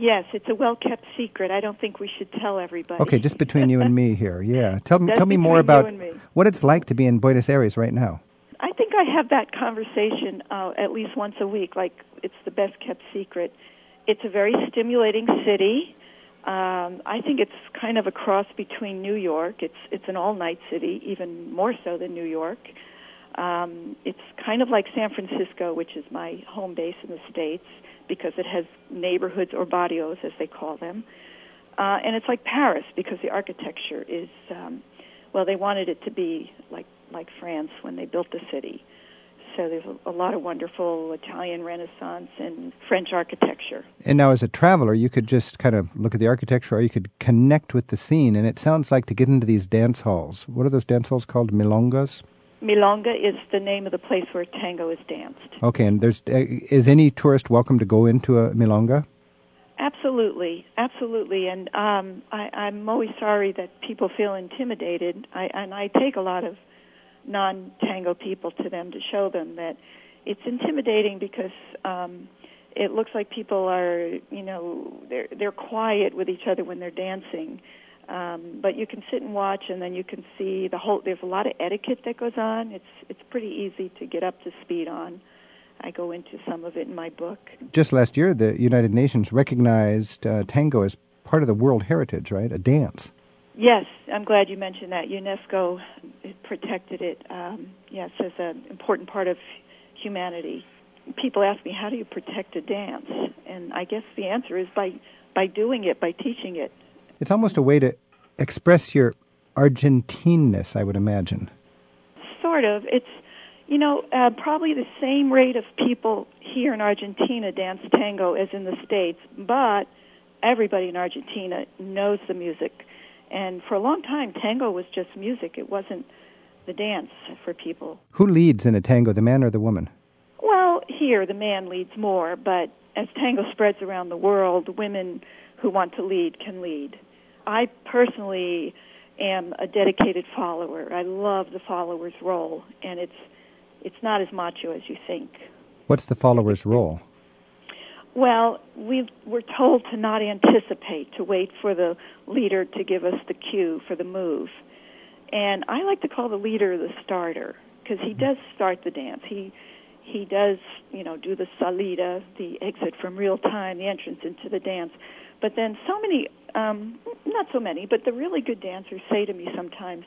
Yes, it's a well kept secret. I don't think we should tell everybody. Okay, just between you and me here. Yeah. Tell me tell me more about me. what it's like to be in Buenos Aires right now. I think I have that conversation uh, at least once a week, like it's the best kept secret. It's a very stimulating city. Um, I think it's kind of a cross between New York. It's it's an all night city, even more so than New York. Um, it's kind of like San Francisco, which is my home base in the states, because it has neighborhoods or barrios, as they call them. Uh, and it's like Paris because the architecture is, um, well, they wanted it to be like like France when they built the city. So there's a, a lot of wonderful Italian Renaissance and French architecture. And now, as a traveler, you could just kind of look at the architecture, or you could connect with the scene. And it sounds like to get into these dance halls. What are those dance halls called? Milongas. Milonga is the name of the place where tango is danced. Okay, and there's uh, is any tourist welcome to go into a milonga? Absolutely, absolutely, and um, I, I'm always sorry that people feel intimidated. I, and I take a lot of non-tango people to them to show them that it's intimidating because um, it looks like people are, you know, they're they're quiet with each other when they're dancing. Um, but you can sit and watch, and then you can see the whole. There's a lot of etiquette that goes on. It's it's pretty easy to get up to speed on. I go into some of it in my book. Just last year, the United Nations recognized uh, tango as part of the world heritage, right? A dance. Yes, I'm glad you mentioned that. UNESCO protected it, um, yes, as an important part of humanity. People ask me, how do you protect a dance? And I guess the answer is by, by doing it, by teaching it. It's almost a way to express your Argentineness, I would imagine. Sort of. It's, you know, uh, probably the same rate of people here in Argentina dance tango as in the States, but everybody in Argentina knows the music. And for a long time, tango was just music. It wasn't the dance for people. Who leads in a tango, the man or the woman? Well, here the man leads more, but as tango spreads around the world, women who want to lead can lead. I personally am a dedicated follower. I love the follower's role, and it's it's not as macho as you think. What's the follower's role? Well, we we're told to not anticipate, to wait for the leader to give us the cue for the move. And I like to call the leader the starter because he mm-hmm. does start the dance. He he does, you know, do the salida, the exit from real time, the entrance into the dance. But then so many, um, not so many, but the really good dancers say to me sometimes,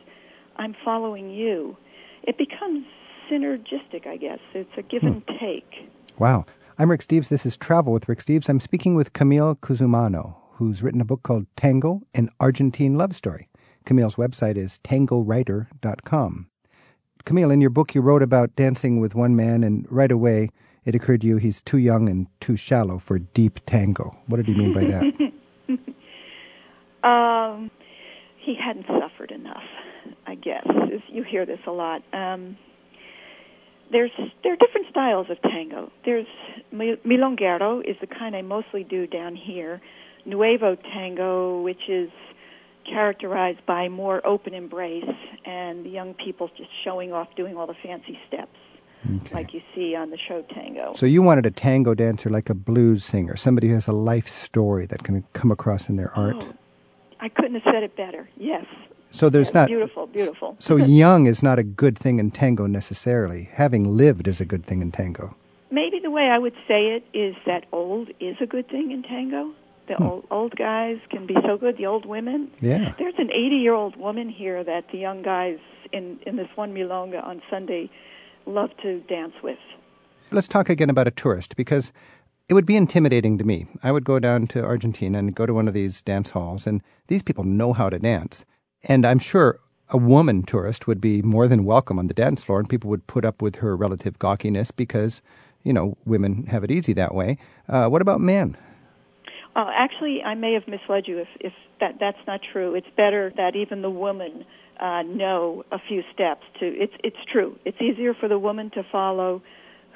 "I'm following you." It becomes synergistic, I guess. It's a give and take. Wow. I'm Rick Steves. This is Travel with Rick Steves. I'm speaking with Camille Cusumano, who's written a book called Tango, an Argentine Love Story. Camille's website is tangowriter.com. Camille, in your book, you wrote about dancing with one man, and right away it occurred to you he's too young and too shallow for deep tango. What did he mean by that? um, he hadn't suffered enough, I guess. You hear this a lot. Um, there's there are different styles of tango. There's milonguero is the kind I mostly do down here. Nuevo tango, which is characterized by more open embrace and the young people just showing off doing all the fancy steps okay. like you see on the show tango. So you wanted a tango dancer like a blues singer, somebody who has a life story that can come across in their art. Oh, I couldn't have said it better. Yes. So there's not beautiful, beautiful. So young is not a good thing in tango necessarily. Having lived is a good thing in tango. Maybe the way I would say it is that old is a good thing in tango. The hmm. old old guys can be so good. The old women. Yeah. There's an 80 year old woman here that the young guys in in this one milonga on Sunday love to dance with. Let's talk again about a tourist because it would be intimidating to me. I would go down to Argentina and go to one of these dance halls, and these people know how to dance. And I'm sure a woman tourist would be more than welcome on the dance floor, and people would put up with her relative gawkiness because, you know, women have it easy that way. Uh, what about men? Uh, actually, I may have misled you if, if that that's not true. It's better that even the woman uh, know a few steps. To it's it's true. It's easier for the woman to follow,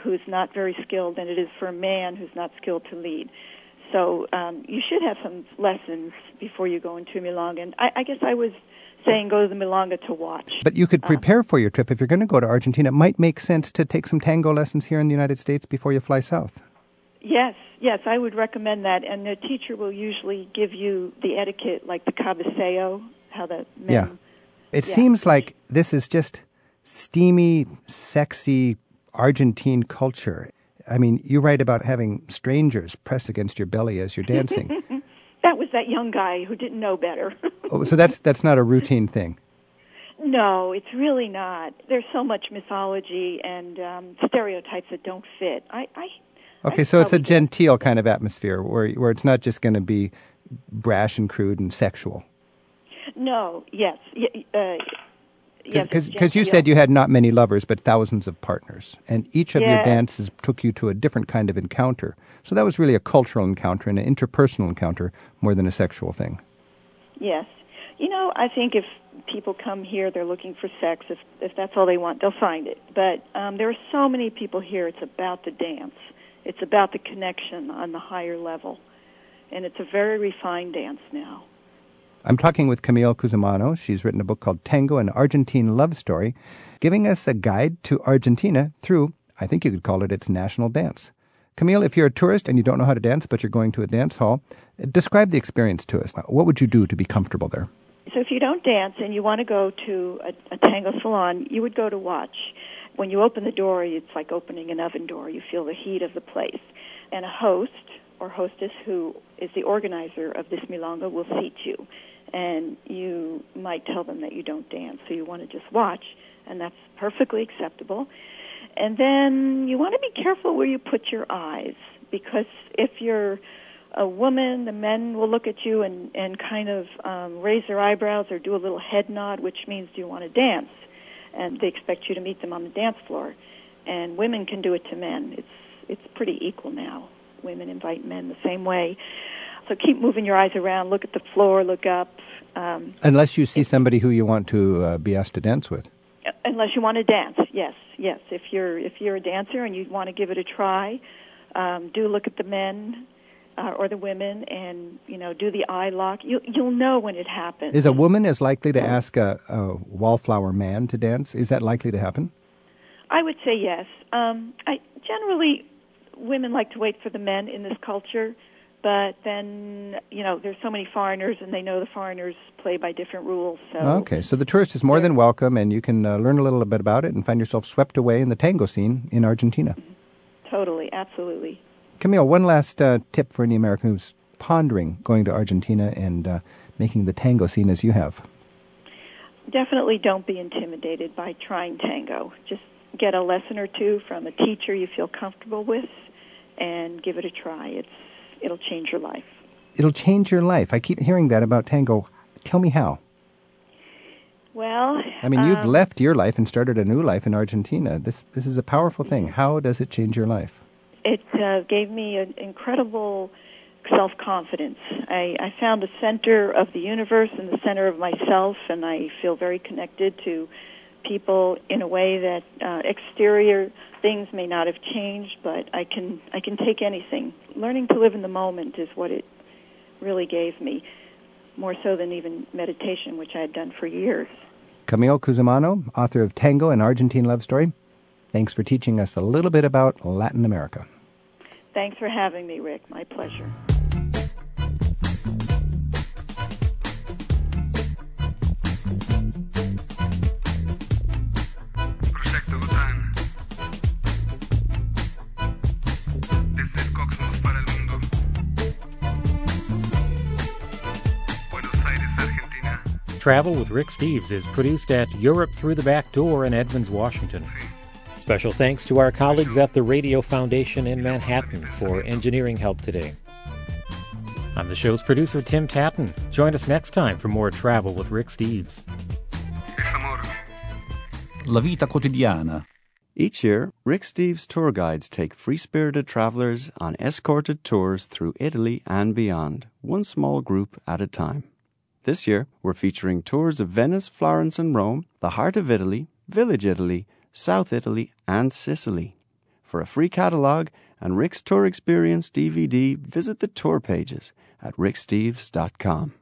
who's not very skilled, than it is for a man who's not skilled to lead. So um, you should have some lessons before you go into Milonga. And I, I guess I was saying go to the Milonga to watch. But you could uh, prepare for your trip if you're going to go to Argentina. It might make sense to take some tango lessons here in the United States before you fly south. Yes, yes, I would recommend that. And the teacher will usually give you the etiquette, like the cabeceo, how the men. Yeah. It yeah. seems like this is just steamy, sexy Argentine culture. I mean, you write about having strangers press against your belly as you're dancing. that was that young guy who didn't know better. oh, so that's that's not a routine thing. No, it's really not. There's so much mythology and um, stereotypes that don't fit. I, I Okay, so it's a genteel kind of atmosphere where where it's not just going to be brash and crude and sexual. No, yes, uh, because yes, you said you had not many lovers but thousands of partners, and each of yes. your dances took you to a different kind of encounter. So that was really a cultural encounter and an interpersonal encounter more than a sexual thing. Yes, you know, I think if people come here, they're looking for sex. If if that's all they want, they'll find it. But um, there are so many people here. It's about the dance it's about the connection on the higher level. And it's a very refined dance now. I'm talking with Camille Cusumano. She's written a book called Tango, an Argentine Love Story, giving us a guide to Argentina through, I think you could call it its national dance. Camille, if you're a tourist and you don't know how to dance, but you're going to a dance hall, describe the experience to us. What would you do to be comfortable there? So, if you don't dance and you want to go to a, a tango salon, you would go to watch when you open the door, it's like opening an oven door. You feel the heat of the place. And a host or hostess who is the organizer of this milonga will seat you. And you might tell them that you don't dance, so you want to just watch, and that's perfectly acceptable. And then you want to be careful where you put your eyes, because if you're a woman, the men will look at you and, and kind of um, raise their eyebrows or do a little head nod, which means do you want to dance? And they expect you to meet them on the dance floor. And women can do it to men. It's it's pretty equal now. Women invite men the same way. So keep moving your eyes around. Look at the floor. Look up. Um, Unless you see somebody who you want to uh, be asked to dance with. unless you want to dance, yes, yes. If you're if you're a dancer and you want to give it a try, um, do look at the men uh, or the women, and you know, do the eye lock. You you'll know when it happens. Is a woman as likely to ask a, a wallflower man to dance? Is that likely to happen? I would say yes. Um, I generally women like to wait for the men in this culture, but then you know there's so many foreigners, and they know the foreigners play by different rules. So Okay, so the tourist is more than welcome, and you can uh, learn a little bit about it and find yourself swept away in the tango scene in Argentina. totally, absolutely. Camille, one last uh, tip for any American who's pondering going to Argentina and uh, making the tango scene as you have. Definitely don't be intimidated by trying tango. Just get a lesson or two from a teacher you feel comfortable with, and give it a try. It's it'll change your life. It'll change your life. I keep hearing that about tango. Tell me how. Well, I mean, you've um, left your life and started a new life in Argentina. This this is a powerful thing. How does it change your life? it uh, gave me an incredible self confidence. I, I found the center of the universe and the center of myself, and I feel very connected to people in a way that uh, exterior things may not have changed, but I can I can take anything. Learning to live in the moment is what it really gave me, more so than even meditation, which I had done for years. Camille Cusumano, author of Tango, an Argentine Love Story. Thanks for teaching us a little bit about Latin America. Thanks for having me, Rick. My pleasure. Travel with Rick Steves is produced at Europe Through the Back Door in Edmonds, Washington. Special thanks to our colleagues at the Radio Foundation in Manhattan for engineering help today. I'm the show's producer, Tim Tattan. Join us next time for more Travel with Rick Steves. La Vita Quotidiana. Each year, Rick Steves tour guides take free spirited travelers on escorted tours through Italy and beyond, one small group at a time. This year, we're featuring tours of Venice, Florence, and Rome, the heart of Italy, Village Italy, South Italy, and Sicily. For a free catalog and Rick's Tour Experience DVD, visit the tour pages at ricksteves.com.